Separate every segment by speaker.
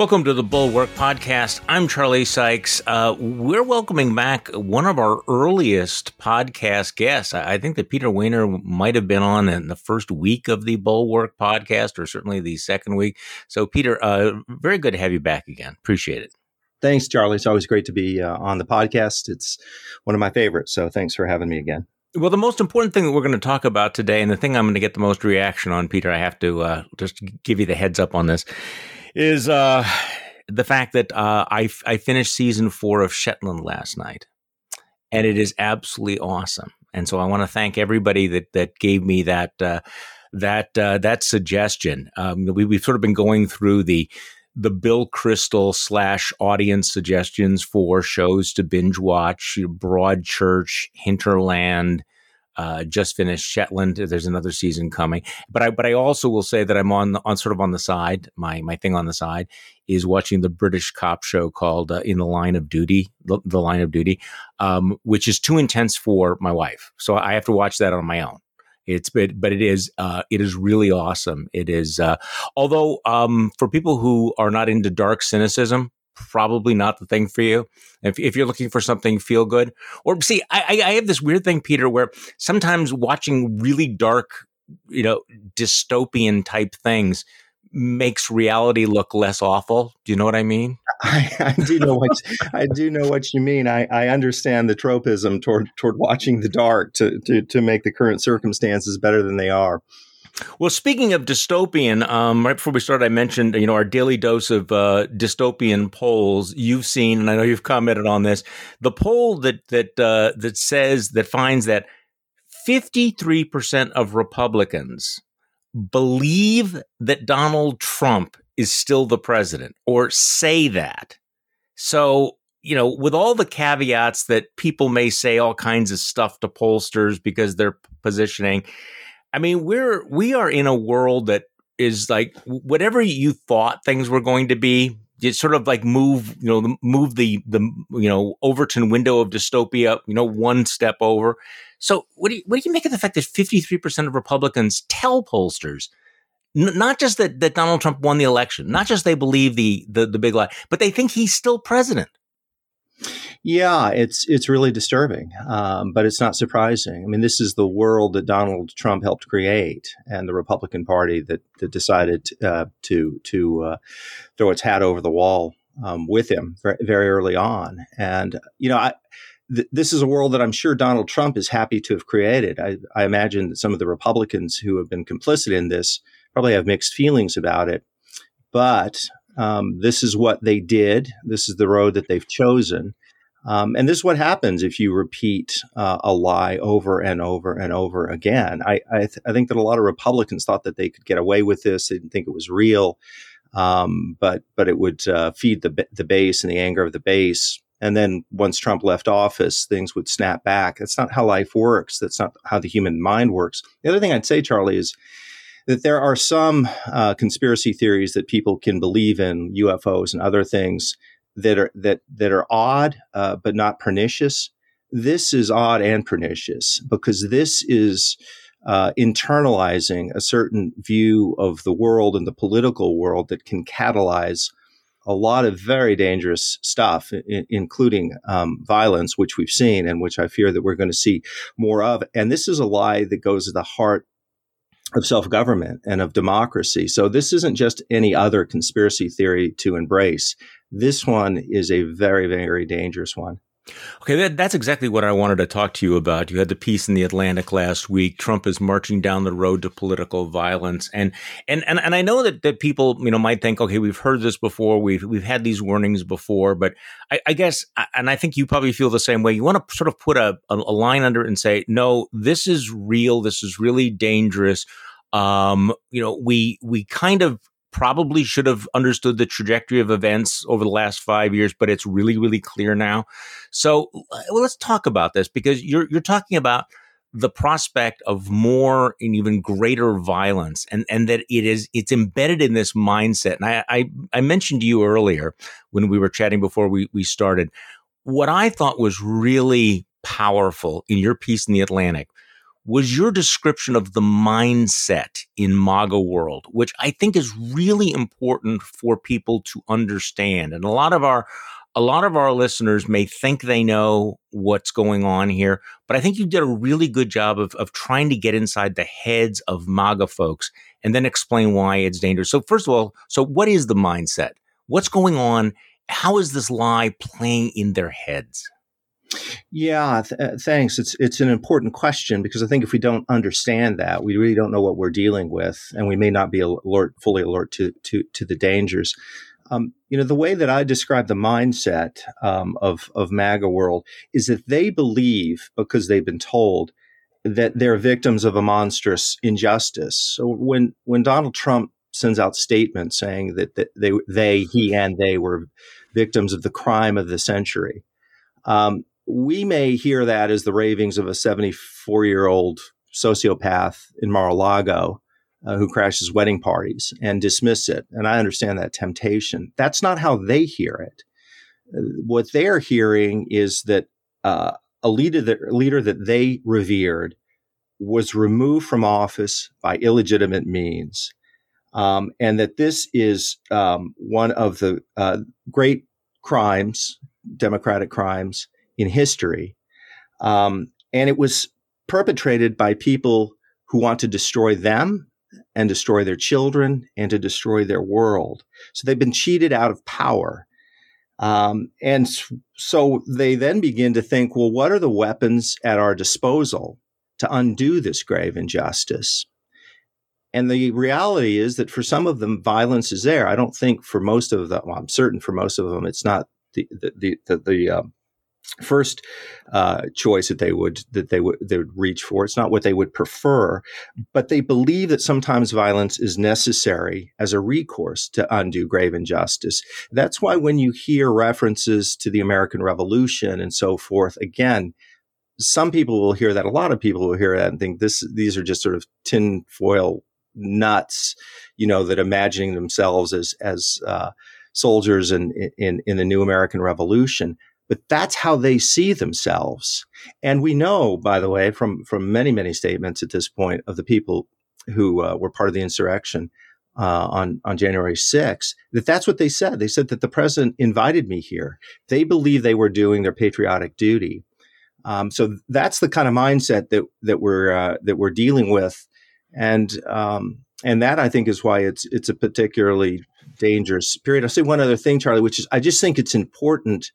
Speaker 1: Welcome to the Bulwark Podcast. I'm Charlie Sykes. Uh, we're welcoming back one of our earliest podcast guests. I think that Peter Wehner might have been on in the first week of the Bulwark Podcast, or certainly the second week. So, Peter, uh, very good to have you back again. Appreciate it.
Speaker 2: Thanks, Charlie. It's always great to be uh, on the podcast. It's one of my favorites. So, thanks for having me again.
Speaker 1: Well, the most important thing that we're going to talk about today, and the thing I'm going to get the most reaction on, Peter, I have to uh, just give you the heads up on this is uh, the fact that uh, I, I finished season four of Shetland last night, and it is absolutely awesome. And so I want to thank everybody that that gave me that uh, that uh, that suggestion. Um, we, we've sort of been going through the the Bill Kristol slash audience suggestions for shows to binge watch, Broadchurch, Hinterland, uh, just finished Shetland. There's another season coming, but I but I also will say that I'm on on sort of on the side. My my thing on the side is watching the British cop show called uh, In the Line of Duty, the, the Line of Duty, um, which is too intense for my wife, so I have to watch that on my own. It's but but it is uh, it is really awesome. It is uh, although um, for people who are not into dark cynicism, probably not the thing for you. If, if you're looking for something feel good, or see, I, I have this weird thing, Peter, where sometimes watching really dark, you know, dystopian type things makes reality look less awful. Do you know what I mean?
Speaker 2: I, I do know what I do know what you mean. I, I understand the tropism toward toward watching the dark to, to to make the current circumstances better than they are.
Speaker 1: Well, speaking of dystopian, um, right before we started, I mentioned you know our daily dose of uh, dystopian polls. You've seen, and I know you've commented on this. The poll that that uh, that says that finds that fifty three percent of Republicans believe that Donald Trump is still the president, or say that. So you know, with all the caveats that people may say all kinds of stuff to pollsters because they're positioning I mean, we're we are in a world that is like whatever you thought things were going to be. You sort of like move, you know, move the the you know Overton window of dystopia, you know, one step over. So, what do you, what do you make of the fact that fifty three percent of Republicans tell pollsters n- not just that that Donald Trump won the election, not just they believe the the the big lie, but they think he's still president.
Speaker 2: Yeah, it's it's really disturbing, um, but it's not surprising. I mean, this is the world that Donald Trump helped create, and the Republican Party that, that decided uh, to to uh, throw its hat over the wall um, with him very, early on. And you know, I, th- this is a world that I'm sure Donald Trump is happy to have created. I, I imagine that some of the Republicans who have been complicit in this probably have mixed feelings about it, but um, this is what they did. This is the road that they've chosen. Um, and this is what happens if you repeat uh, a lie over and over and over again. I, I, th- I, think that a lot of Republicans thought that they could get away with this. They didn't think it was real, um, but but it would uh, feed the the base and the anger of the base. And then once Trump left office, things would snap back. That's not how life works. That's not how the human mind works. The other thing I'd say, Charlie, is that there are some uh, conspiracy theories that people can believe in, UFOs and other things that are that that are odd uh, but not pernicious. This is odd and pernicious because this is uh, internalizing a certain view of the world and the political world that can catalyze a lot of very dangerous stuff, I- including um, violence, which we've seen and which I fear that we're going to see more of. And this is a lie that goes to the heart of self government and of democracy. So this isn't just any other conspiracy theory to embrace. This one is a very, very dangerous one.
Speaker 1: Okay, that, that's exactly what I wanted to talk to you about. You had the piece in the Atlantic last week. Trump is marching down the road to political violence, and and and, and I know that, that people you know might think, okay, we've heard this before, we've we've had these warnings before, but I, I guess, and I think you probably feel the same way. You want to sort of put a, a, a line under it and say, no, this is real. This is really dangerous. Um, you know, we we kind of probably should have understood the trajectory of events over the last five years, but it's really, really clear now. So well, let's talk about this because you're you're talking about the prospect of more and even greater violence and, and that it is it's embedded in this mindset. And I, I, I mentioned to you earlier when we were chatting before we, we started, what I thought was really powerful in your piece in the Atlantic was your description of the mindset in MAGA world, which I think is really important for people to understand. And a lot of our a lot of our listeners may think they know what's going on here, but I think you did a really good job of, of trying to get inside the heads of MAGA folks and then explain why it's dangerous. So, first of all, so what is the mindset? What's going on? How is this lie playing in their heads?
Speaker 2: Yeah, th- uh, thanks. It's it's an important question because I think if we don't understand that, we really don't know what we're dealing with, and we may not be alert, fully alert to to to the dangers. Um, you know, the way that I describe the mindset um, of of MAGA world is that they believe because they've been told that they're victims of a monstrous injustice. So when when Donald Trump sends out statements saying that, that they they he and they were victims of the crime of the century. Um, we may hear that as the ravings of a 74 year old sociopath in Mar a Lago uh, who crashes wedding parties and dismiss it. And I understand that temptation. That's not how they hear it. Uh, what they're hearing is that uh, a leader that, leader that they revered was removed from office by illegitimate means. Um, and that this is um, one of the uh, great crimes, democratic crimes, in history. Um, and it was perpetrated by people who want to destroy them and destroy their children and to destroy their world. So they've been cheated out of power. Um, and so they then begin to think, well, what are the weapons at our disposal to undo this grave injustice? And the reality is that for some of them, violence is there. I don't think for most of them, well, I'm certain for most of them, it's not the the the, the, the um, first uh, choice that they would that they would they would reach for. It's not what they would prefer, but they believe that sometimes violence is necessary as a recourse to undo grave injustice. That's why when you hear references to the American Revolution and so forth, again. Some people will hear that. A lot of people will hear that and think this. These are just sort of tinfoil nuts, you know, that imagining themselves as as uh, soldiers in, in in the new American Revolution but that's how they see themselves. And we know, by the way, from from many many statements at this point of the people who uh, were part of the insurrection uh, on on January 6th, that that's what they said. They said that the president invited me here. They believe they were doing their patriotic duty. Um, so that's the kind of mindset that that we're uh, that we're dealing with, and um, and that I think is why it's it's a particularly dangerous period. I'll say one other thing, Charlie, which is I just think it's important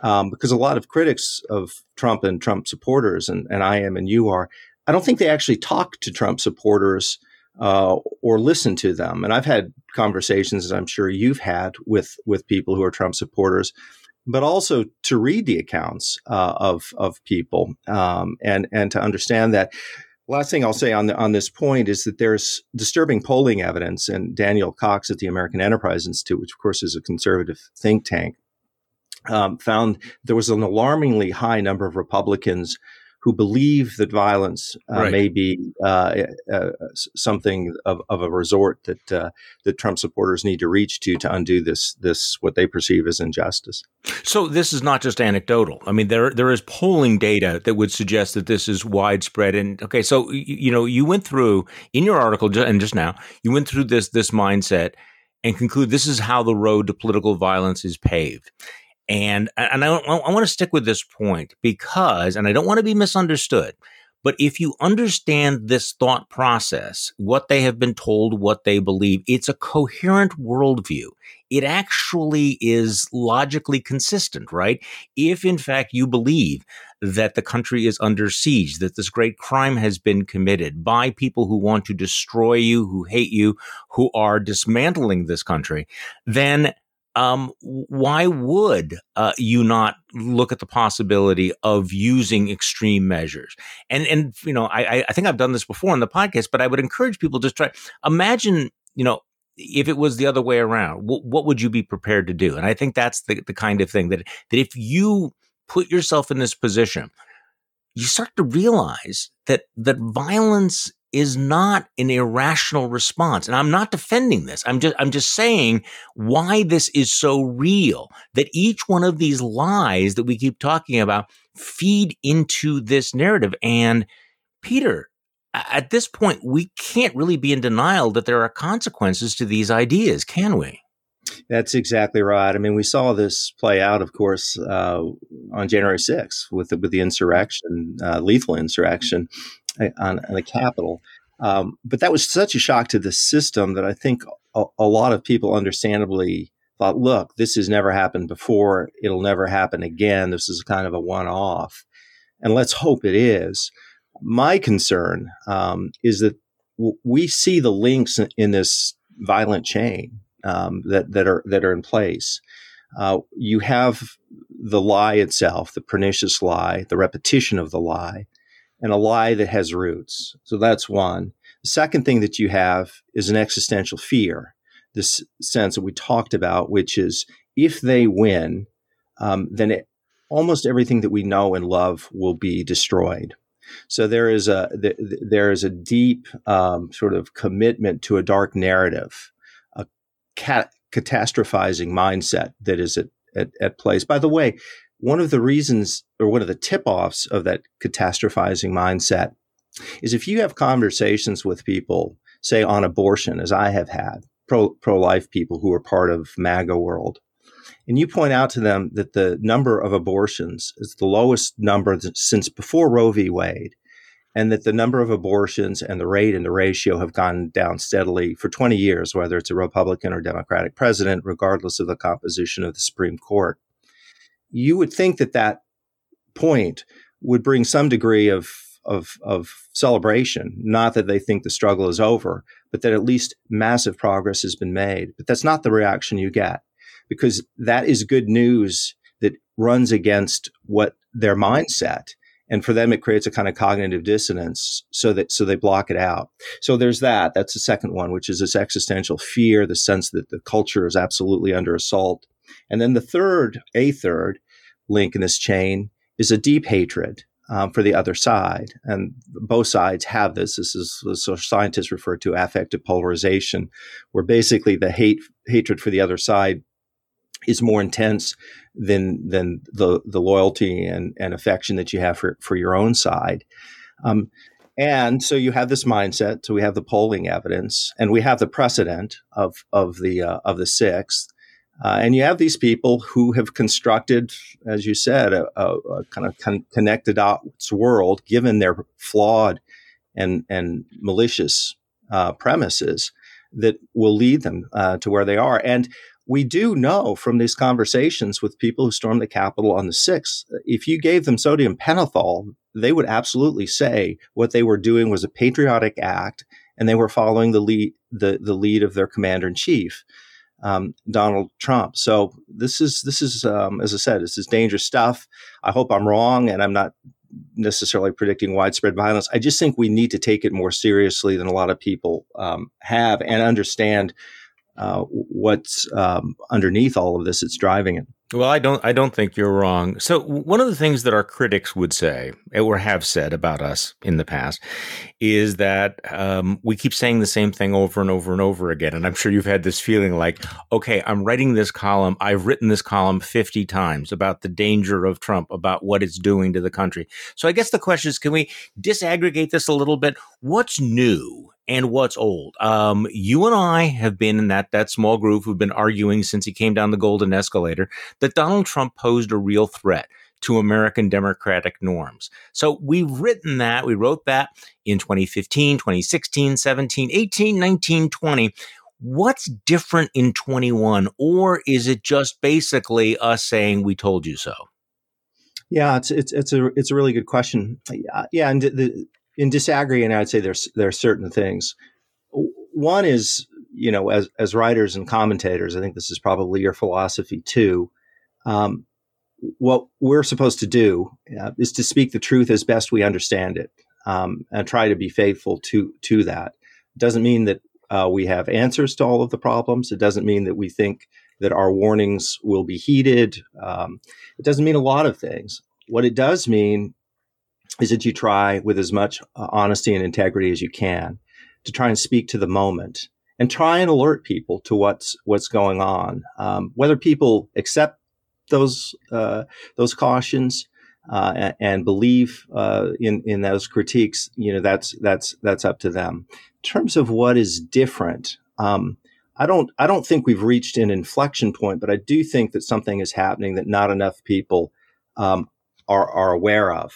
Speaker 2: um, because a lot of critics of Trump and Trump supporters, and, and I am and you are, I don't think they actually talk to Trump supporters uh, or listen to them. And I've had conversations, as I'm sure you've had, with with people who are Trump supporters, but also to read the accounts uh, of of people um, and and to understand that. Last thing I'll say on the, on this point is that there's disturbing polling evidence, and Daniel Cox at the American Enterprise Institute, which of course is a conservative think tank, um, found there was an alarmingly high number of Republicans who believe that violence uh, right. may be uh, uh, something of, of, a resort that uh, that Trump supporters need to reach to to undo this this what they perceive as injustice.
Speaker 1: So this is not just anecdotal. I mean, there there is polling data that would suggest that this is widespread. And okay, so you, you know, you went through in your article and just now you went through this this mindset and conclude this is how the road to political violence is paved. And and I, I want to stick with this point because, and I don't want to be misunderstood, but if you understand this thought process, what they have been told, what they believe, it's a coherent worldview. It actually is logically consistent, right? If in fact you believe that the country is under siege, that this great crime has been committed by people who want to destroy you, who hate you, who are dismantling this country, then um, why would uh, you not look at the possibility of using extreme measures? And and you know, I I think I've done this before on the podcast, but I would encourage people to try. Imagine, you know, if it was the other way around, what, what would you be prepared to do? And I think that's the the kind of thing that that if you put yourself in this position, you start to realize that that violence is not an irrational response. And I'm not defending this. I'm just, I'm just saying why this is so real that each one of these lies that we keep talking about feed into this narrative. And Peter, at this point, we can't really be in denial that there are consequences to these ideas, can we?
Speaker 2: That's exactly right. I mean, we saw this play out, of course, uh, on January 6th with the, with the insurrection, uh, lethal insurrection uh, on, on the Capitol. Um, but that was such a shock to the system that I think a, a, lot of people understandably thought, look, this has never happened before. It'll never happen again. This is kind of a one off. And let's hope it is. My concern um, is that w- we see the links in, in this violent chain um, that, that, are, that are in place. Uh, you have the lie itself, the pernicious lie, the repetition of the lie, and a lie that has roots. So that's one. The second thing that you have is an existential fear, this sense that we talked about, which is if they win, um, then it, almost everything that we know and love will be destroyed. So there is a there is a deep um, sort of commitment to a dark narrative, cat- catastrophizing mindset that is at, at, at place. By the way, one of the reasons or one of the tip offs of that catastrophizing mindset is if you have conversations with people, say on abortion, as I have had, pro life people who are part of MAGA world, and you point out to them that the number of abortions is the lowest number since before Roe v. Wade, and that the number of abortions and the rate and the ratio have gone down steadily for 20 years, whether it's a Republican or Democratic president, regardless of the composition of the Supreme Court you would think that that point would bring some degree of, of, of celebration. Not that they think the struggle is over, but that at least massive progress has been made. But that's not the reaction you get because that is good news that runs against what their mindset and for them it creates a kind of cognitive dissonance so that so they block it out so there's that that's the second one which is this existential fear the sense that the culture is absolutely under assault and then the third, a third link in this chain is a deep hatred um, for the other side. And both sides have this. This is what scientists refer to affective polarization, where basically the hate hatred for the other side is more intense than than the the loyalty and, and affection that you have for, for your own side. Um, and so you have this mindset. So we have the polling evidence, and we have the precedent of of the uh, of the sixth. Uh, and you have these people who have constructed, as you said, a, a, a kind of con- connected dots world, given their flawed and, and malicious uh, premises that will lead them uh, to where they are. And we do know from these conversations with people who stormed the Capitol on the 6th, if you gave them sodium pentothal, they would absolutely say what they were doing was a patriotic act and they were following the lead, the, the lead of their commander in chief um, Donald Trump. So this is this is um, as I said, this is dangerous stuff. I hope I'm wrong, and I'm not necessarily predicting widespread violence. I just think we need to take it more seriously than a lot of people um, have, and understand uh, what's um, underneath all of this that's driving it.
Speaker 1: Well, I don't. I don't think you're wrong. So, one of the things that our critics would say or have said about us in the past is that um, we keep saying the same thing over and over and over again. And I'm sure you've had this feeling like, okay, I'm writing this column. I've written this column 50 times about the danger of Trump, about what it's doing to the country. So, I guess the question is, can we disaggregate this a little bit? What's new and what's old. Um, you and I have been in that that small group who've been arguing since he came down the golden escalator that Donald Trump posed a real threat to American democratic norms. So we've written that. We wrote that in 2015, 2016, 17, 18, 19, 20. What's different in 21? Or is it just basically us saying we told you so?
Speaker 2: Yeah, it's it's it's a it's a really good question. Yeah, and the, in disaggregating, I'd say there's there are certain things. One is, you know, as as writers and commentators, I think this is probably your philosophy too. Um, what we're supposed to do uh, is to speak the truth as best we understand it, um, and try to be faithful to to that. It doesn't mean that uh, we have answers to all of the problems. It doesn't mean that we think that our warnings will be heeded. Um, it doesn't mean a lot of things. What it does mean is that you try with as much uh, honesty and integrity as you can to try and speak to the moment and try and alert people to what's what's going on. Um, whether people accept those uh, those cautions uh, and believe uh, in in those critiques, you know, that's that's that's up to them. In terms of what is different, um, I don't I don't think we've reached an inflection point, but I do think that something is happening that not enough people um, are are aware of,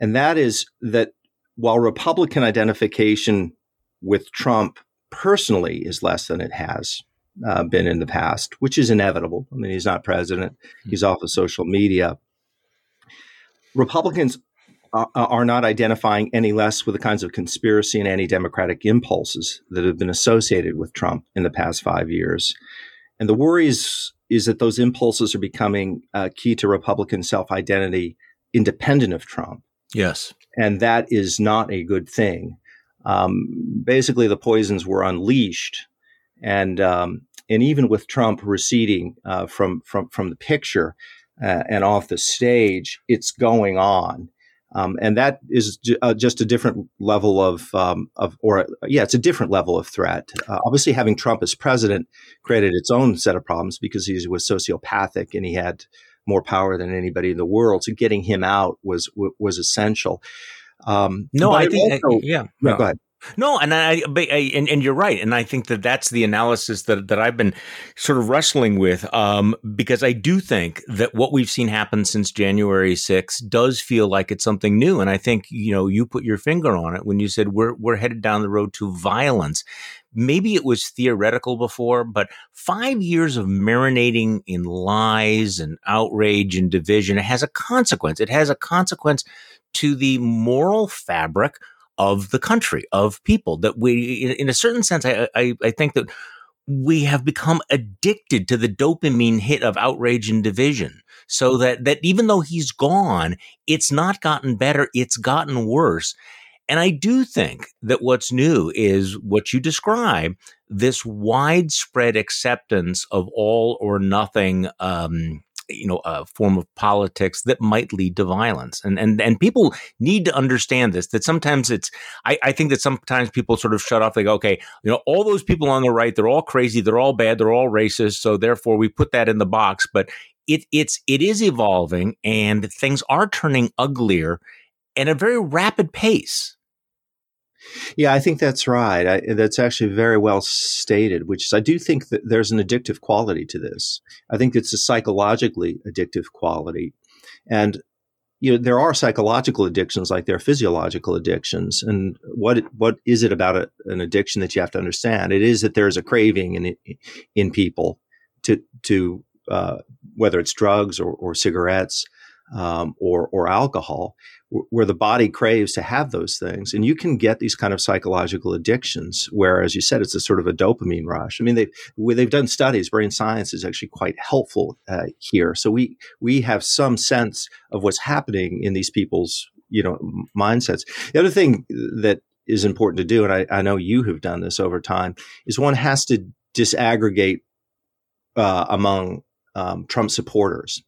Speaker 2: and that is that while Republican identification with Trump personally is less than it has uh, been in the past, which is inevitable. I mean, he's not president; he's off of social media. Republicans are not identifying any less with the kinds of conspiracy and anti-democratic impulses that have been associated with Trump in the past five years. And the worry is, is that those impulses are becoming uh, key to Republican self-identity independent of Trump.
Speaker 1: Yes.
Speaker 2: And that is not a good thing. Um, basically, the poisons were unleashed. And, um, and even with Trump receding uh, from, from, from the picture, uh, and off the stage, it's going on. Um, and that is uh, just a different level of, um, of, or yeah, it's a different level of threat. Uh, obviously, having Trump as president created its own set of problems because he was sociopathic and he had more power than anybody in the world. So getting him out was was essential.
Speaker 1: Um, no, I think
Speaker 2: also,
Speaker 1: yeah.
Speaker 2: No, go ahead.
Speaker 1: No, and I, I and, and, you're right, and I think that that's the analysis that that I've been sort of wrestling with, um, because I do think that what we've seen happen since January 6th does feel like it's something new, and I think you know you put your finger on it when you said we're we're headed down the road to violence. Maybe it was theoretical before, but five years of marinating in lies and outrage and division it has a consequence. It has a consequence to the moral fabric of the country, of people. That we, in, a certain sense, I, I, I think that we have become addicted to the dopamine hit of outrage and division. So that, that even though he's gone, it's not gotten better, it's gotten worse. And I do think that what's new is what you describe this widespread acceptance of all or nothing um, you know a form of politics that might lead to violence. And and and people need to understand this that sometimes it's I, I think that sometimes people sort of shut off. They go okay you know all those people on the right they're all crazy they're all bad they're all racist so therefore we put that in the box. But it it's it is evolving and things are turning uglier at a very rapid pace
Speaker 2: yeah, I think that's right. I, that's actually very well stated, which is I do think that there's an addictive quality to this. I think it's a psychologically addictive quality. And you know, there are psychological addictions like there are physiological addictions. And what what is it about a, an addiction that you have to understand? It is that there's a craving in in people to to uh, whether it's drugs or, or cigarettes um, or or alcohol, where the body craves to have those things, and you can get these kind of psychological addictions. Where, as you said, it's a sort of a dopamine rush. I mean, they they've done studies. Brain science is actually quite helpful uh, here, so we we have some sense of what's happening in these people's you know mindsets. The other thing that is important to do, and I, I know you have done this over time, is one has to disaggregate uh, among um, Trump supporters.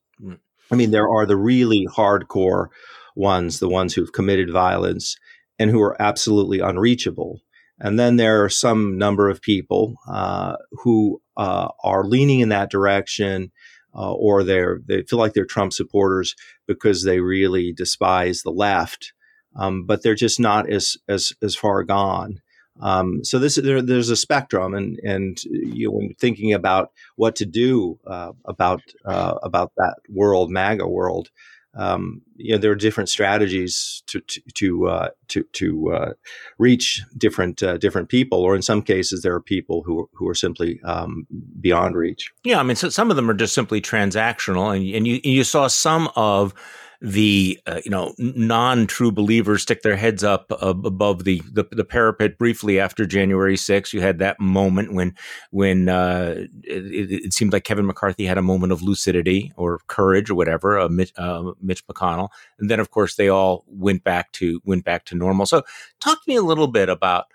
Speaker 2: I mean, there are the really hardcore ones, the ones who've committed violence and who are absolutely unreachable. And then there are some number of people uh, who uh, are leaning in that direction, uh, or they're they feel like they're Trump supporters because they really despise the left, um, but they're just not as as as far gone. Um, so this there, there's a spectrum, and and you know, when thinking about what to do uh, about uh, about that world, MAGA world, um, you know there are different strategies to to to uh, to, to uh, reach different uh, different people, or in some cases there are people who who are simply um, beyond reach.
Speaker 1: Yeah, I mean, so some of them are just simply transactional, and and you you saw some of the uh, you know non true believers stick their heads up uh, above the, the, the parapet briefly after January 6th. You had that moment when when uh, it, it, seemed like Kevin McCarthy had a moment of lucidity or courage or whatever. Uh, Mitch, uh, Mitch McConnell, and then of course they all went back to went back to normal. So talk to me a little bit about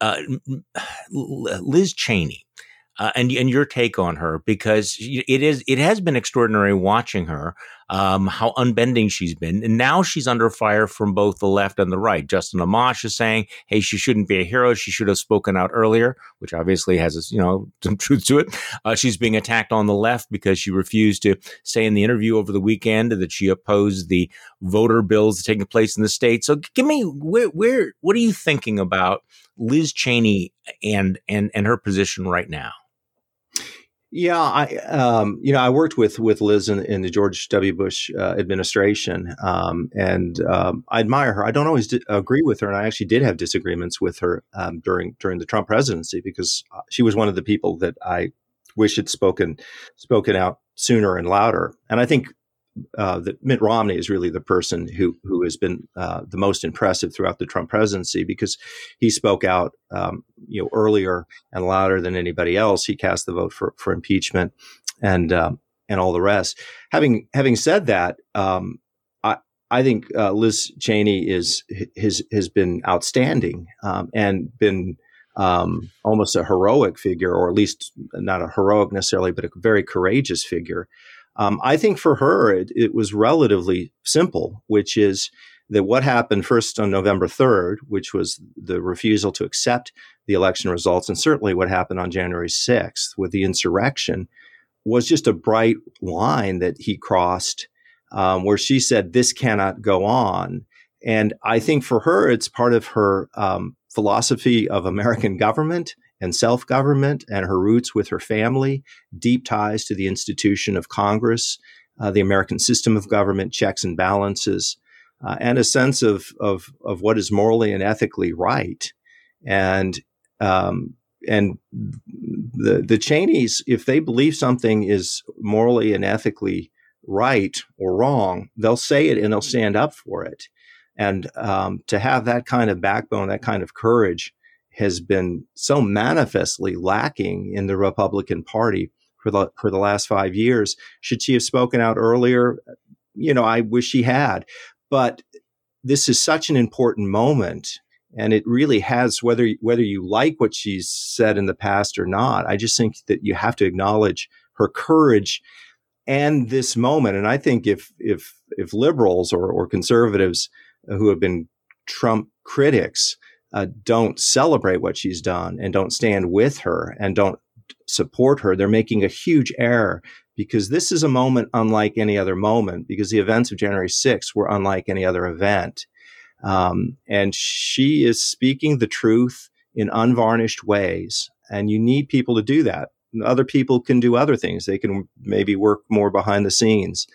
Speaker 1: uh, Liz Cheney uh, and and your take on her because it is it has been extraordinary watching her. Um, how unbending she's been. And now she's under fire from both the left and the right. Justin Amash is saying, hey, she shouldn't be a hero. She should have spoken out earlier, which obviously has, you know, some truth to it. Uh, she's being attacked on the left because she refused to say in the interview over the weekend that she opposed the voter bills taking place in the state. So give me, where, where, what are you thinking about Liz Cheney and, and, and her position right now?
Speaker 2: Yeah, I um, you know I worked with with Liz in, in the George W. Bush uh, administration, um, and um, I admire her. I don't always di- agree with her, and I actually did have disagreements with her um, during during the Trump presidency because uh, she was one of the people that I wish had spoken spoken out sooner and louder. And I think uh, that Mitt Romney is really the person who who has been uh, the most impressive throughout the Trump presidency because he spoke out, um, you know, earlier and louder than anybody else. He cast the vote for for impeachment, and um, and all the rest. Having having said that, um, I I think uh, Liz Cheney is has has been outstanding um, and been. Um, almost a heroic figure, or at least not a heroic necessarily, but a very courageous figure. Um, I think for her, it, it, was relatively simple, which is that what happened first on November 3rd, which was the refusal to accept the election results, and certainly what happened on January 6th with the insurrection, was just a bright line that he crossed um, where she said, This cannot go on. And I think for her, it's part of her um, philosophy of American government and self government and her roots with her family, deep ties to the institution of Congress, uh, the American system of government, checks and balances, uh, and a sense of, of, of what is morally and ethically right. And um, and the the Cheneys, if they believe something is morally and ethically right or wrong, they'll say it and they'll stand up for it. And um, to have that kind of backbone, that kind of courage, has been so manifestly lacking in the Republican Party for the for the last five years. Should she have spoken out earlier? You know, I wish she had. But this is such an important moment, and it really has whether whether you like what she's said in the past or not. I just think that you have to acknowledge her courage and this moment. And I think if if if liberals or, or conservatives who have been Trump critics uh, don't celebrate what she's done and don't stand with her and don't support her, they're making a huge error because this is a moment unlike any other moment because the events of January 6th were unlike any other event. Um, and she is speaking the truth in unvarnished ways. And you need people to do that. Other people can do other things. They can maybe work more behind the scenes.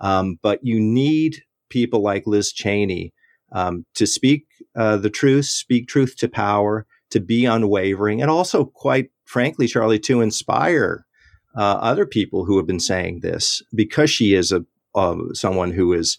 Speaker 2: Um, but you need people like Liz Cheney um, to speak uh, the truth, speak truth to power, to be unwavering, and also, quite frankly, Charlie, to inspire uh, other people who have been saying this because she is a uh, someone who is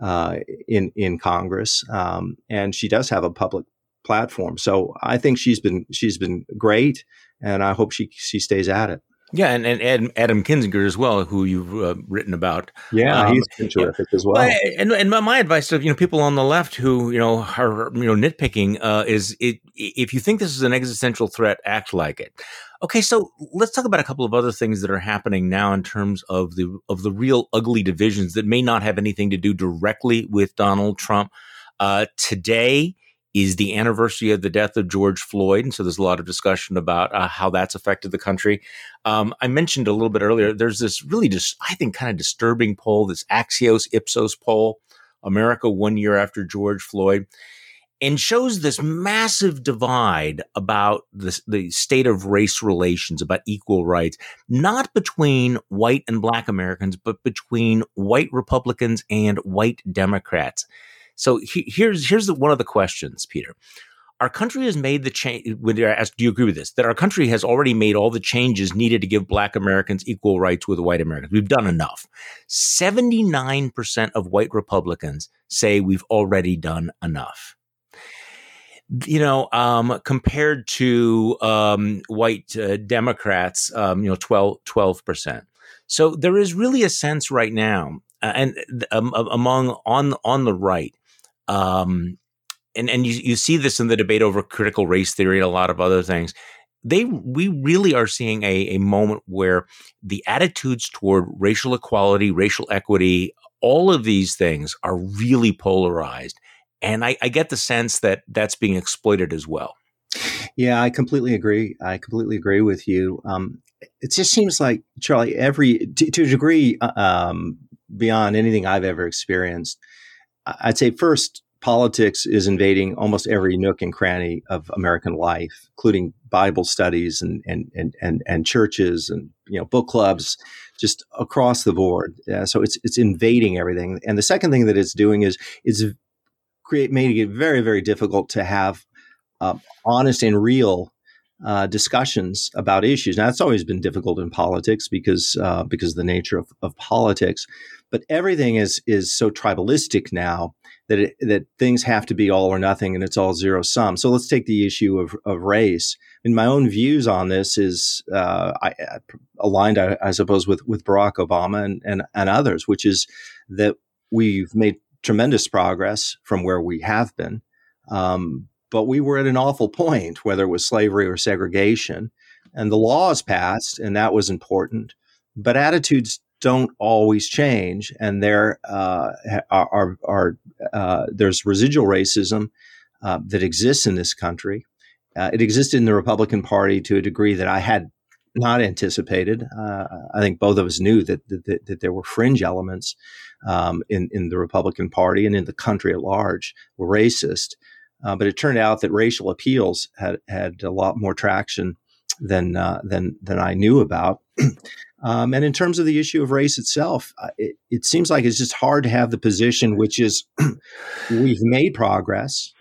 Speaker 2: uh, in in Congress, um, and she does have a public platform. So I think she's been she's been great, and I hope she she stays at it.
Speaker 1: Yeah, and, and Adam Kinzinger as well, who you've uh, written about.
Speaker 2: Yeah, um, he's been terrific as well.
Speaker 1: And, and my advice to you know people on the left who you know are you know nitpicking uh, is it, if you think this is an existential threat, act like it. Okay, so let's talk about a couple of other things that are happening now in terms of the of the real ugly divisions that may not have anything to do directly with Donald Trump. Uh, today, is the anniversary of the death of George Floyd. And so there's a lot of discussion about uh, how that's affected the country. Um, I mentioned a little bit earlier, there's this really just, I think, kind of disturbing poll, this Axios Ipsos poll, America one year after George Floyd, and shows this massive divide about the, the state of race relations, about equal rights, not between white and black Americans, but between white Republicans and white Democrats. So he, here's here's the, one of the questions, Peter. Our country has made the change. When you're asked, do you agree with this? That our country has already made all the changes needed to give Black Americans equal rights with white Americans. We've done enough. Seventy nine percent of white Republicans say we've already done enough you know, um, compared to um, white uh, Democrats, um, you know, 12 percent. So there is really a sense right now, uh, and um, among on on the right, um, and and you, you see this in the debate over critical race theory and a lot of other things. They we really are seeing a, a moment where the attitudes toward racial equality, racial equity all of these things are really polarized. And I, I get the sense that that's being exploited as well.
Speaker 2: Yeah, I completely agree. I completely agree with you. Um, it just seems like Charlie, every to, to a degree uh, um, beyond anything I've ever experienced. I'd say first, politics is invading almost every nook and cranny of American life, including Bible studies and and and and, and churches and you know book clubs, just across the board. So it's it's invading everything. And the second thing that it's doing is is create making it very very difficult to have uh, honest and real uh, discussions about issues. Now, it's always been difficult in politics because uh, because of the nature of, of politics, but everything is is so tribalistic now that it, that things have to be all or nothing, and it's all zero sum. So let's take the issue of, of race. And my own views on this is uh, I, I aligned, I, I, suppose, with with Barack Obama and, and and others, which is that we've made tremendous progress from where we have been. Um, but we were at an awful point, whether it was slavery or segregation. And the laws passed, and that was important. But attitudes don't always change, and there uh, are, are uh, there's residual racism uh, that exists in this country. Uh, it existed in the Republican Party to a degree that I had not anticipated. Uh, I think both of us knew that that, that there were fringe elements um, in in the Republican Party and in the country at large were racist. Uh, but it turned out that racial appeals had had a lot more traction than uh, than than I knew about. um, and in terms of the issue of race itself, uh, it, it, seems like it's just hard to have the position which is we've made progress,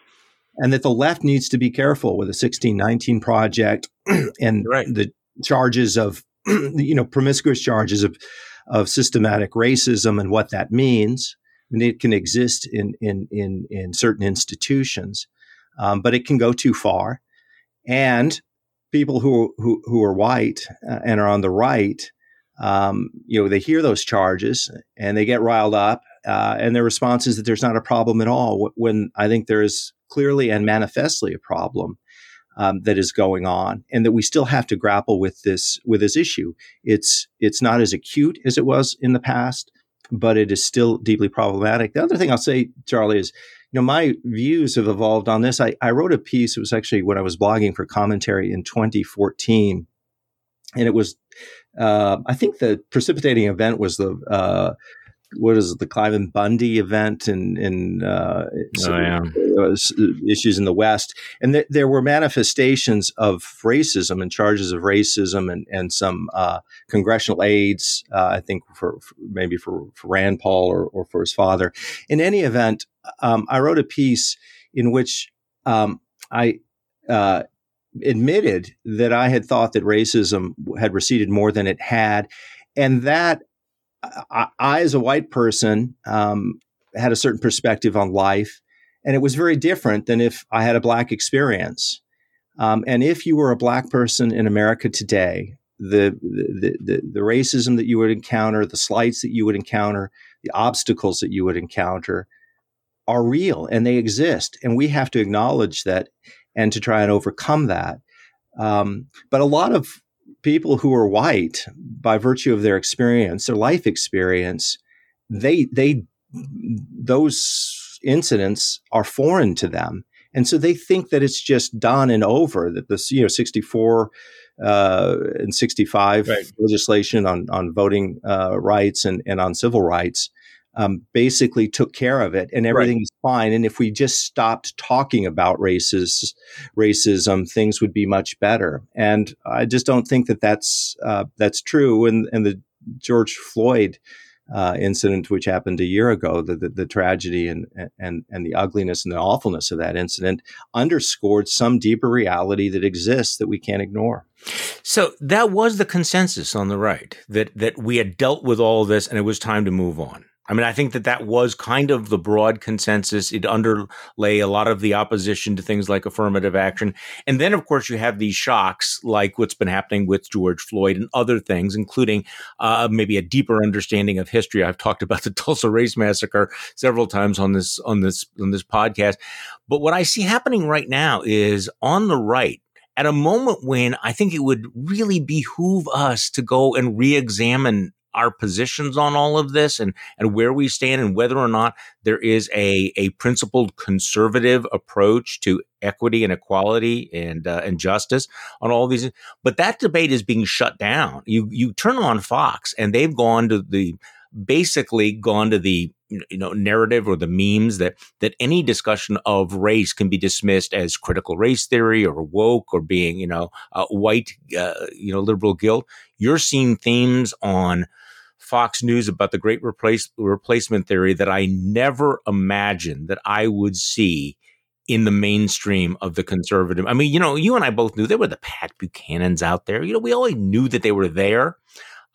Speaker 2: and that the left needs to be careful with the 1619 project and right. the charges of you know promiscuous charges of of systematic racism and what that means and it can exist in in in, in certain institutions, um, but it can go too far. And people who who, who are white uh, and are on the right, um, you know, they hear those charges and they get riled up, uh, and their response is that there's not a problem at all. When I think there is clearly and manifestly a problem. Um, that is going on, and that we still have to grapple with this with this issue. It's it's not as acute as it was in the past, but it is still deeply problematic. The other thing I'll say, Charlie, is you know my views have evolved on this. I, I wrote a piece. It was actually when I was blogging for commentary in 2014, and it was uh, I think the precipitating event was the uh, what is it, the Cliven Bundy event and in, in uh, oh, yeah. Uh, issues in the West, and th- there were manifestations of racism and charges of racism and and some uh, congressional aides, uh, I think for, for, maybe for, for Rand Paul or, or for his father. In any event, um, I wrote a piece in which um, I uh, admitted that I had thought that racism had receded more than it had, and that I, I as a white person, um, had a certain perspective on life, and it was very different than if I had a black experience. Um, and if you were a black person in America today, the, the, the, the racism that you would encounter, the slights that you would encounter, the obstacles that you would encounter are real and they exist. And we have to acknowledge that and to try and overcome that. Um, but a lot of people who are white, by virtue of their experience, their life experience, they they those incidents are foreign to them, and so they think that it's just done and over. That this you know sixty four uh, and 65 right. legislation on, on voting uh, rights and, and on civil rights um, basically took care of it and everything right. is fine. And if we just stopped talking about races, racism, things would be much better. And I just don't think that that's, uh, that's true. And, and the George Floyd, uh, incident which happened a year ago, the, the, the, tragedy and, and, and the ugliness and the awfulness of that incident underscored some deeper reality that exists that we can't ignore.
Speaker 1: So that was the consensus on the right that that we had dealt with all this and it was time to move on. I mean, I think that that was kind of the broad consensus. It underlay a lot of the opposition to things like affirmative action. And then, of course, you have these shocks like what's been happening with George Floyd and other things, including uh, maybe a deeper understanding of history. I've talked about the Tulsa Race Massacre several times on this, on this, on this podcast. But what I see happening right now is on the right, at a moment when I think it would really behoove us to go and re examine our positions on all of this and and where we stand and whether or not there is a a principled conservative approach to equity and equality and uh, and justice on all these but that debate is being shut down. You you turn on Fox and they've gone to the basically gone to the you know narrative or the memes that that any discussion of race can be dismissed as critical race theory or woke or being you know uh, white uh, you know liberal guilt you're seeing themes on Fox News about the great replace, replacement theory that I never imagined that I would see in the mainstream of the conservative. I mean, you know, you and I both knew there were the Pat Buchanans out there. You know, we always knew that they were there.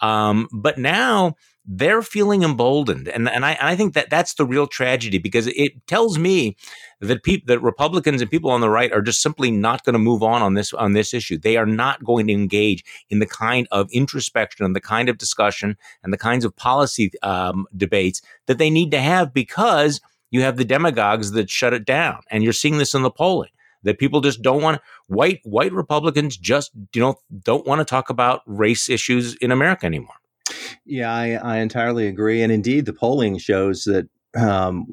Speaker 1: Um, but now they're feeling emboldened, and and I and I think that that's the real tragedy because it tells me that people that Republicans and people on the right are just simply not going to move on on this on this issue. They are not going to engage in the kind of introspection and the kind of discussion and the kinds of policy um, debates that they need to have because you have the demagogues that shut it down, and you're seeing this in the polling that people just don't want white white Republicans just you know don't want to talk about race issues in America anymore.
Speaker 2: Yeah, I, I entirely agree, and indeed, the polling shows that um,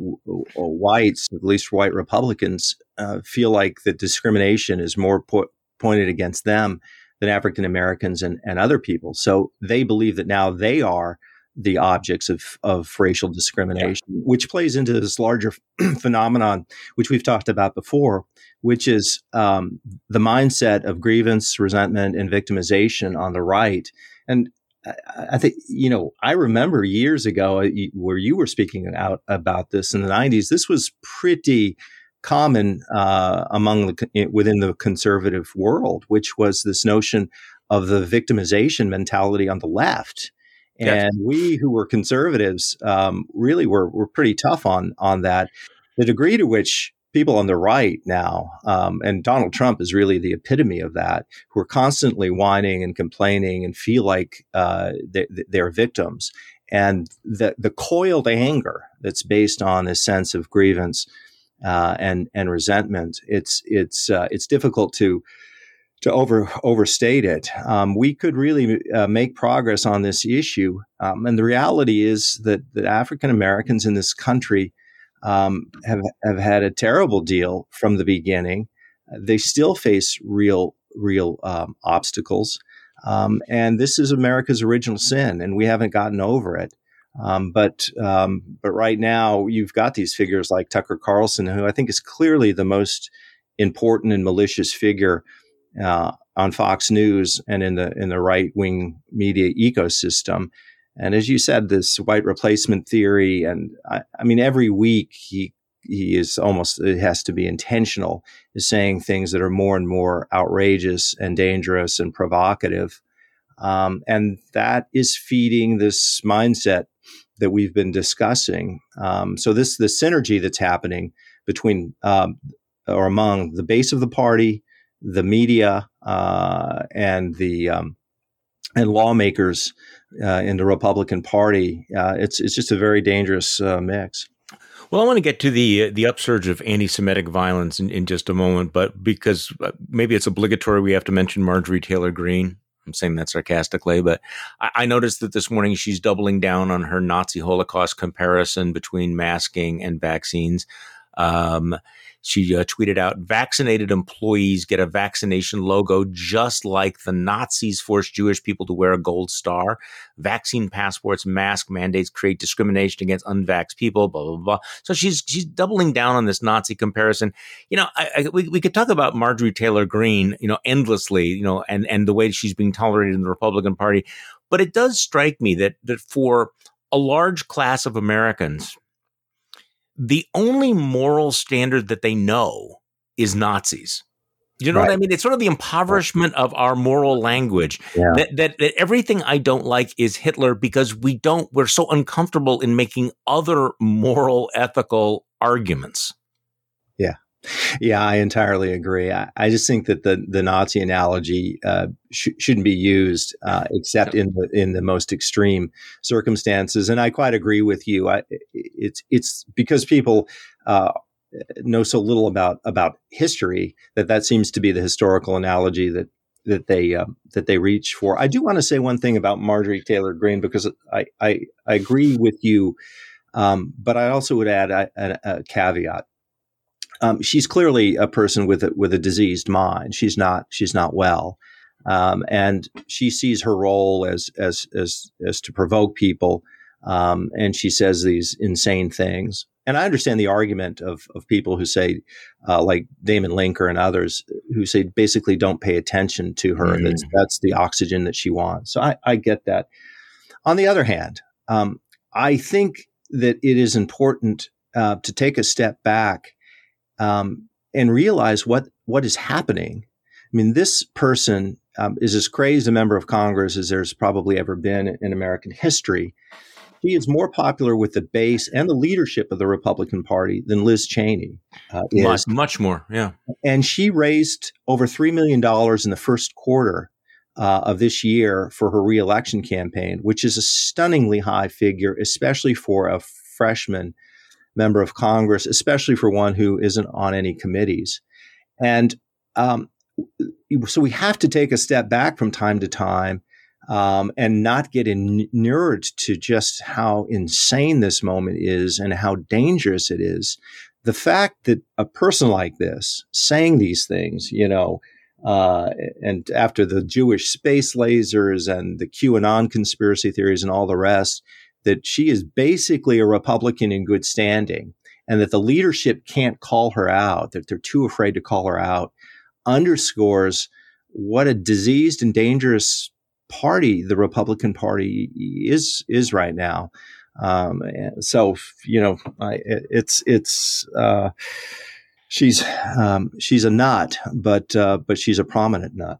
Speaker 2: whites, at least white Republicans, uh, feel like that discrimination is more po- pointed against them than African Americans and, and other people. So they believe that now they are the objects of, of racial discrimination, yeah. which plays into this larger phenomenon, which we've talked about before, which is um, the mindset of grievance, resentment, and victimization on the right. And I think you know. I remember years ago uh, where you were speaking out about this in the '90s. This was pretty common uh, among the within the conservative world, which was this notion of the victimization mentality on the left. And we who were conservatives um, really were were pretty tough on on that. The degree to which people on the right now, um, and Donald Trump is really the epitome of that, who are constantly whining and complaining and feel like uh, they, they're victims. And the, the coiled anger that's based on a sense of grievance uh, and and resentment, it's it's uh, it's difficult to to over overstate it. Um, we could really uh, make progress on this issue, um, and the reality is that that African Americans in this country um, have have had a terrible deal from the beginning. They still face real real um, obstacles, um, and this is America's original sin, and we haven't gotten over it. Um, but um, but right now, you've got these figures like Tucker Carlson, who I think is clearly the most important and malicious figure uh, on Fox News and in the in the right wing media ecosystem. And as you said, this white replacement theory, and I, I, mean, every week he he is almost it has to be intentional, is saying things that are more and more outrageous and dangerous and provocative, um, and that is feeding this mindset that we've been discussing. Um, so this the synergy that's happening between um, or among the base of the party, the media, uh, and the um, and lawmakers uh, in the Republican Party. Uh, it's it's just a very dangerous uh, mix.
Speaker 1: Well, I want to get to the uh, the upsurge of anti-Semitic violence in, in just a moment, but because uh, maybe it's obligatory, we have to mention Marjorie Taylor Greene. I'm saying that sarcastically, but I, I, noticed that this morning she's doubling down on her Nazi Holocaust comparison between masking and vaccines. Um, she uh, tweeted out vaccinated employees get a vaccination logo just like the Nazis forced Jewish people to wear a gold star. Vaccine passports, mask mandates create discrimination against unvaxxed people, blah, blah, blah. So she's, she's doubling down on this Nazi comparison. You know, I, I, we, we could talk about Marjorie Taylor Greene, you know, endlessly, you know, and, and the way she's being tolerated in the Republican Party. But it does strike me that, that for a large class of Americans, the only moral standard that they know is Nazis. You know right. what I mean? It's sort of the impoverishment of our moral language yeah. that, that, that everything I don't like is Hitler because we don't, we're so uncomfortable in making other moral, ethical arguments.
Speaker 2: Yeah. I entirely agree. I, I, just think that the the Nazi analogy uh, sh- shouldn't be used uh, except in the in the most extreme circumstances. And I quite agree with you. I, it's it's because people uh, know so little about about history that that seems to be the historical analogy that that they uh, that they reach for. I do want to say one thing about Marjorie Taylor Greene because I I, I agree with you, um, but I also would add a, a, a caveat. Um, she's clearly a person with a, with a diseased mind. She's not she's not well, um, and she sees her role as as as as to provoke people, um, and she says these insane things and I understand the argument of of people who say, uh, like Damon Linker and others, who say basically don't pay attention to her. Mm. That's that's the oxygen that she wants. So I, I get that. On the other hand, um, I think that it is important uh, to take a step back um, and realize what what is happening. I mean, this person um, is as crazed a member of Congress as there's probably ever been in American history. He is more popular with the base and the leadership of the Republican Party than Liz Cheney
Speaker 1: uh, is. Much, much more, yeah.
Speaker 2: And she raised over $3 million in the first quarter uh, of this year for her reelection campaign, which is a stunningly high figure, especially for a freshman member of Congress, especially for one who isn't on any committees. And um, so we have to take a step back from time to time um, and not get inured to just how insane this moment is and how dangerous it is. The fact that a person like this saying these things, you know, uh, and after the Jewish space lasers and the QAnon conspiracy theories and all the rest, that she is basically a Republican in good standing and that the leadership can't call her out, that they're too afraid to call her out, underscores what a diseased and dangerous party the Republican Party is is right now. Um, so you know, I, it's it's uh, she's um, she's a nut, but uh, but she's a prominent nut.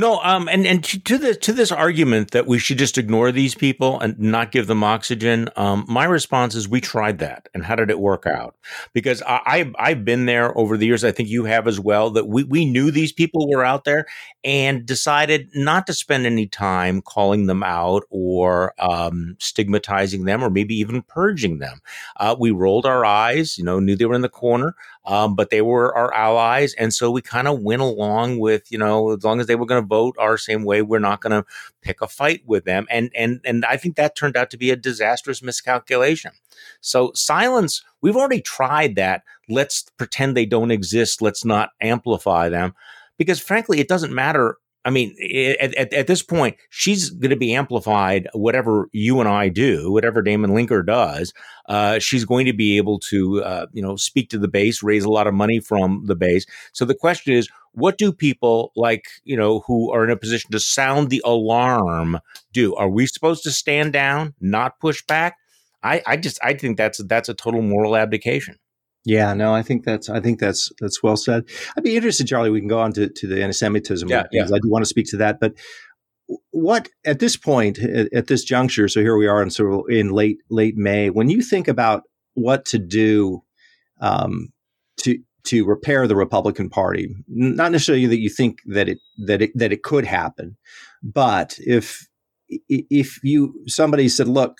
Speaker 1: No, um, and and to the to this argument that we should just ignore these people and not give them oxygen, um, my response is we tried that, and how did it work out? Because I, I've I've been there over the years. I think you have as well. That we we knew these people were out there and decided not to spend any time calling them out or um, stigmatizing them or maybe even purging them. Uh, we rolled our eyes, you know, knew they were in the corner, um, but they were our allies, and so we kind of went along with, you know, as long as they were going to vote our same way, we're not going to pick a fight with them. And and and I think that turned out to be a disastrous miscalculation. So silence, we've already tried that. Let's pretend they don't exist. Let's not amplify them because frankly, it doesn't matter. I mean, at, at, at this point, she's going to be amplified. Whatever you and I do, whatever Damon Linker does, uh, she's going to be able to, uh, you know, speak to the base, raise a lot of money from the base. So the question is, what do people like, you know, who are in a position to sound the alarm do? Are we supposed to stand down, not push back? I, I just, I think that's that's a total moral abdication.
Speaker 2: Yeah, no, I think that's I think that's that's well said. I'd be interested, Charlie. We can go on to, to the anti-Semitism
Speaker 1: yeah, yeah.
Speaker 2: I do want to speak to that. But what at this point, at, at this juncture, so here we are in sort of in late late May. When you think about what to do um, to to repair the Republican Party, not necessarily that you think that it that it that it could happen, but if if you somebody said, look,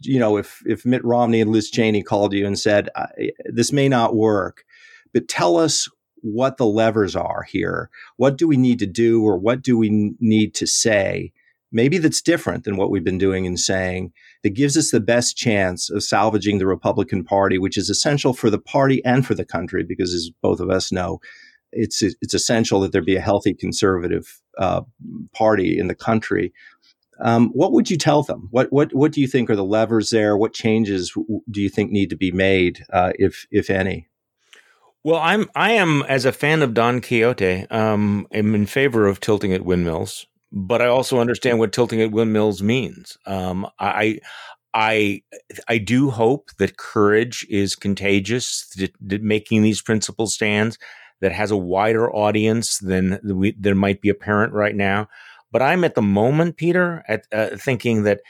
Speaker 2: you know, if if Mitt Romney and Liz Cheney called you and said this may not work, but tell us what the levers are here. What do we need to do, or what do we need to say? Maybe that's different than what we've been doing and saying that gives us the best chance of salvaging the Republican Party, which is essential for the party and for the country, because as both of us know, it's it's essential that there be a healthy conservative uh, party in the country. Um, what would you tell them? What what what do you think are the levers there? What changes do you think need to be made, uh, if if any?
Speaker 1: Well, I'm I am as a fan of Don Quixote, um, am in favor of tilting at windmills, but I also understand what tilting at windmills means. Um, I I I do hope that courage is contagious, that, that making these principle stands that has a wider audience than we, there might be apparent right now. But I'm at the moment, Peter, at uh, thinking that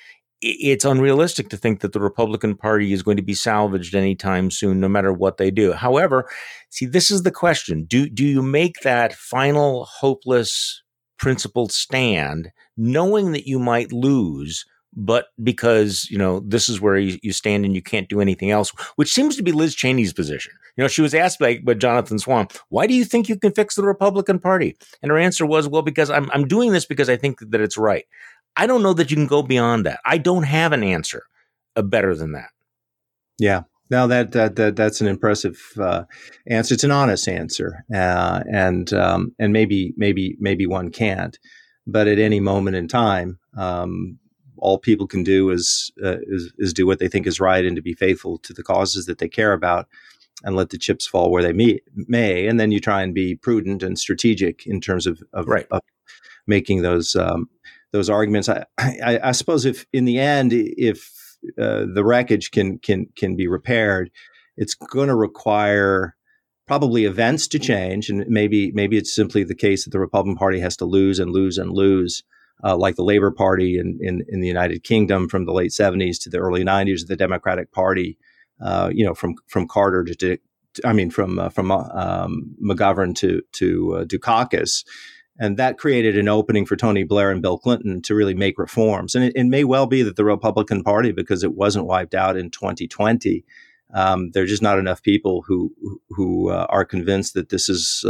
Speaker 1: it's unrealistic to think that the Republican Party is going to be salvaged anytime soon, no matter what they do. However, see, this is the question: do do you make that final, hopeless, principled stand, knowing that you might lose? but because you know this is where you, you, stand and you can't do anything else, which seems to be Liz Cheney's position. You know, she was asked by, by Jonathan Swan, why do you think you can fix the Republican Party? And her answer was, well, because I'm, I'm doing this because I think that it's right. I don't know that you can go beyond that. I don't have an answer uh, better than that.
Speaker 2: Yeah. Now that that, that that's an impressive uh, answer. It's an honest answer, uh, and um, and maybe maybe maybe one can't, but at any moment in time, um, all people can do is, uh, is, is do what they think is right and to be faithful to the causes that they care about and let the chips fall where they may, may. And then you try and be prudent and strategic in terms of, of,
Speaker 1: right.
Speaker 2: of making those um, those arguments. I, I, I, suppose if in the end, if uh, the wreckage can can can be repaired, it's going to require probably events to change, and maybe maybe it's simply the case that the Republican Party has to lose and lose and lose uh, like the Labor Party in, in, in, the United Kingdom from the late 70s to the early 90s, the Democratic Party, uh, you know, from from Carter to, to I mean, from uh, from uh, um, McGovern to to uh, Dukakis, and that created an opening for Tony Blair and Bill Clinton to really make reforms. And it, it may well be that the Republican Party, because it wasn't wiped out in 2020. Um, there's just not enough people who who uh, are convinced that this is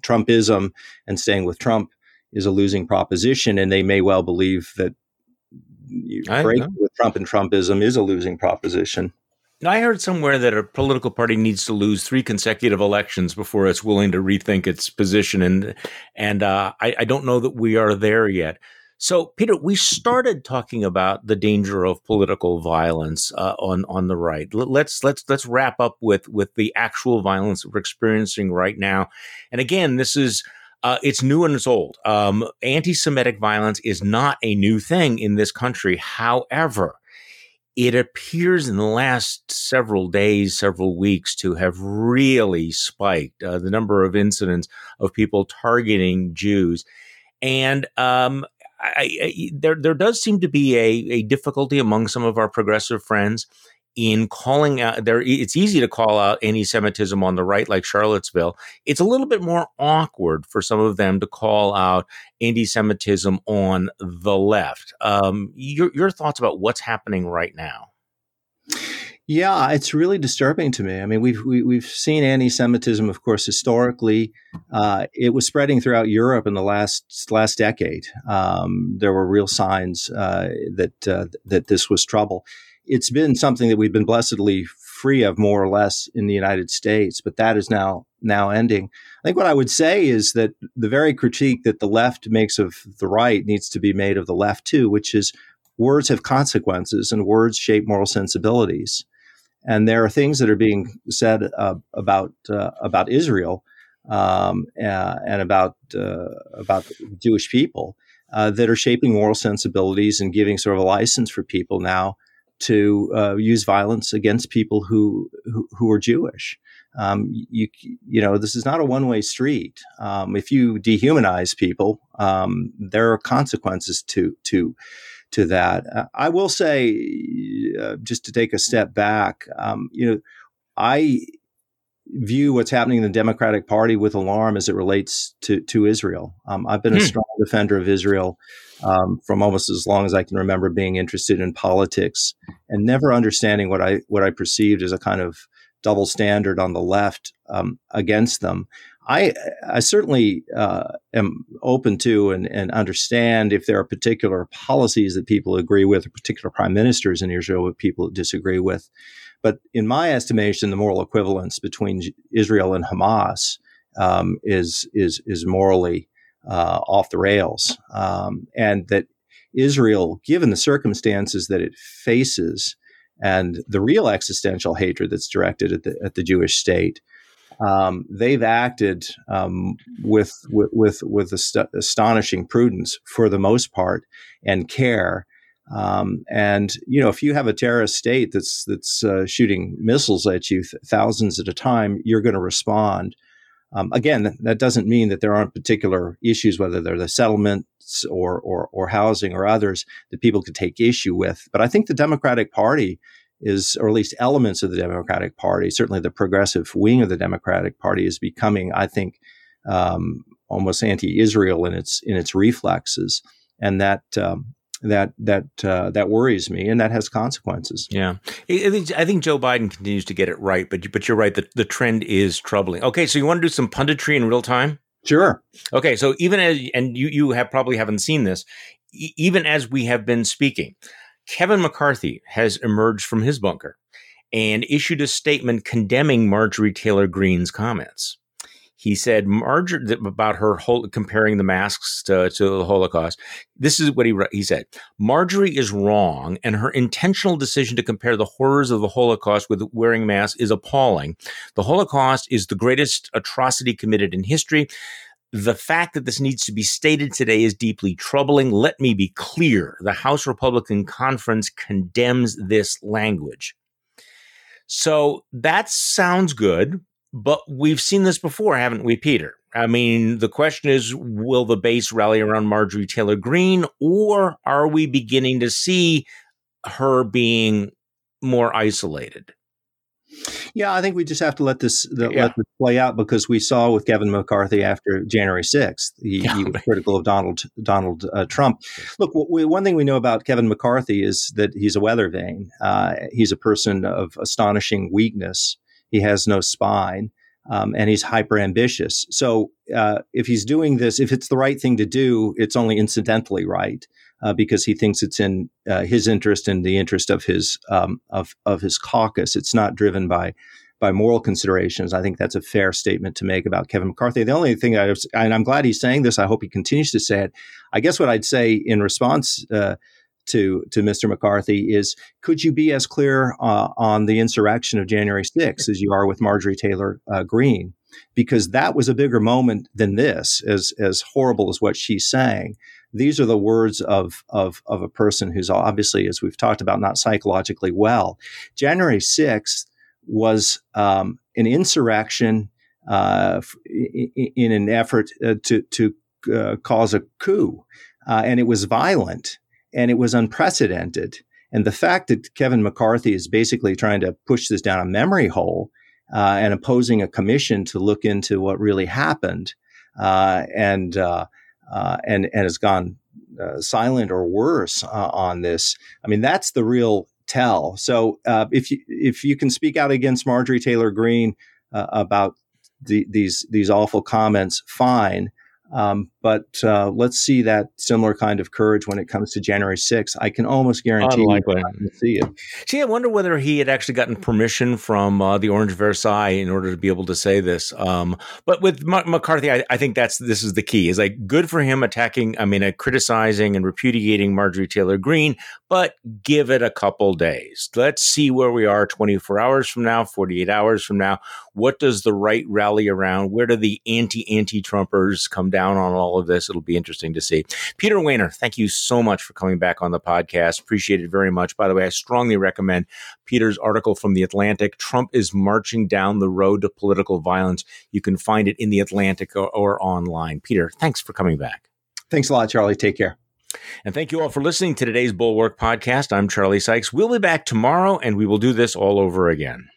Speaker 2: Trumpism and staying with Trump is a losing proposition, and they may well believe that breaking with Trump and Trumpism is a losing proposition.
Speaker 1: I heard somewhere that a political party needs to lose three consecutive elections before it's willing to rethink its position, and and uh, I, I don't know that we are there yet. So, Peter, we started talking about the danger of political violence uh, on on the right. Let's let's let's wrap up with with the actual violence we're experiencing right now. And again, this is uh, it's new and it's old. Um, Anti Semitic violence is not a new thing in this country. However, it appears in the last several days, several weeks to have really spiked uh, the number of incidents of people targeting Jews. And um, I, I, there, there does seem to be a, a difficulty among some of our progressive friends in calling out there it's easy to call out anti-semitism on the right like charlottesville it's a little bit more awkward for some of them to call out anti-semitism on the left um, your, your thoughts about what's happening right now
Speaker 2: yeah, it's really disturbing to me. I mean, we've we, have we have seen anti-Semitism, of course, historically. Uh, it was spreading throughout Europe in the last last decade. Um, there were real signs uh, that uh, that this was trouble it's been something that we've been blessedly free of more or less in the United States, but that is now now ending. I think what I would say is that the very critique that the left makes of the right needs to be made of the left too, which is words have consequences and words shape moral sensibilities. And there are things that are being said uh, about uh, about Israel um, uh, and about uh, about Jewish people uh, that are shaping moral sensibilities and giving sort of a license for people now to uh, use violence against people who who, who are Jewish. Um, you you know this is not a one way street. Um, if you dehumanize people, um, there are consequences to to to that. Uh, I will say, uh, just to take a step back, um, you know, I view what's happening in the Democratic Party with alarm as it relates to to Israel. Um, I've been hmm. a strong defender of Israel um, from almost as long as I can remember being interested in politics and never understanding what I what I perceived as a kind of double standard on the left um, against them. I, I certainly uh, am open to and, and, understand if there are particular policies that people agree with, or particular prime ministers in Israel that people disagree with. But in my estimation, the moral equivalence between Israel and Hamas um, is is is morally uh, off the rails, um, and that Israel, given the circumstances that it faces and the real existential hatred that's directed at the at the Jewish state, um, they've acted um, with, with with with astonishing prudence for the most part and care um, and you know, if you have a terrorist state that's that's uh, shooting missiles at you th- thousands at a time, you're going to respond. Um, again, that doesn't mean that there aren't particular issues, whether they're the settlements or, or or housing or others that people could take issue with. But I think the Democratic Party is, or at least elements of the Democratic Party, certainly the progressive wing of the Democratic Party, is becoming, I think, um, almost anti-Israel in its in its reflexes, and that um, that that uh, that worries me, and that has consequences.
Speaker 1: Yeah, I think I think Joe Biden continues to get it right, but but you're right. The the trend is troubling. Okay, so you want to do some punditry in real time?
Speaker 2: Sure.
Speaker 1: Okay, so even as and you you have probably haven't seen this, e- even as we have been speaking, Kevin McCarthy has emerged from his bunker and issued a statement condemning Marjorie Taylor Greene's comments. He said Marjorie about her whole, comparing the masks to, to the Holocaust. This is what he he said: Marjorie is wrong, and her intentional decision to compare the horrors of the Holocaust with wearing masks is appalling. The Holocaust is the greatest atrocity committed in history. The fact that this needs to be stated today is deeply troubling. Let me be clear: the House Republican Conference condemns this language. So that sounds good. But we've seen this before, haven't we, Peter? I mean, the question is will the base rally around Marjorie Taylor Greene, or are we beginning to see her being more isolated?
Speaker 2: Yeah, I think we just have to let this the, yeah. let this play out because we saw with Kevin McCarthy after January sixth, he, yeah. he, was critical of Donald Donald uh, Trump. Look, we, one thing we know about Kevin McCarthy is that he's a weather vane. Uh, he's a person of astonishing weakness. He has no spine. Um, and he's hyper ambitious. So uh, if he's doing this, if it's the right thing to do, it's only incidentally right uh, because he thinks it's in uh, his interest and the interest of his um, of of his caucus. It's not driven by by moral considerations. I think that's a fair statement to make about Kevin McCarthy. The only thing I was, and I'm glad he's saying this. I hope he continues to say it. I guess what I'd say in response uh, to to Mr. McCarthy is could you be as clear uh, on the insurrection of January 6th as you are with Marjorie Taylor uh? Because that was a bigger moment than this, as as horrible as what she's saying. These are the words of, of, of a person who's obviously, as we've talked about, not psychologically well. January 6th was um, an insurrection uh, in an effort uh, to, to uh, cause a coup. Uh, and it was violent and it was unprecedented. And the fact that Kevin McCarthy is basically trying to push this down a memory hole uh, and opposing a commission to look into what really happened, uh, and uh, uh and and has gone uh, silent or worse uh, on this. I mean, that's the real tell. So if you if you can speak out against Marjorie Taylor Greene about the, these these awful comments, fine. Um, but uh, let's see that similar kind of courage when it comes to January 6th. I can almost guarantee
Speaker 1: Unlikely.
Speaker 2: you see it.
Speaker 1: See, I wonder whether he had actually gotten permission from uh, the Orange Versailles in order to be able to say this. Um, but with M- McCarthy, I, I, think that's this is the key. Is like good for him attacking, I mean, uh, criticizing and repudiating Marjorie Taylor Greene, but give it a couple days. Let's see where we are 24 hours from now, 48 hours from now. What does the right rally around? Where do the anti anti Trumpers come down on all of this? It'll be interesting to see. Peter Wehner, thank you so much for coming back on the podcast. Appreciate it very much. By the way, I strongly recommend Peter's article from The Atlantic Trump is marching down the road to political violence. You can find it in The Atlantic or, or online. Peter, thanks for coming back.
Speaker 2: Thanks a lot, Charlie. Take care.
Speaker 1: And thank you all for listening to today's Bulwark podcast. I'm Charlie Sykes. We'll be back tomorrow and we will do this all over again.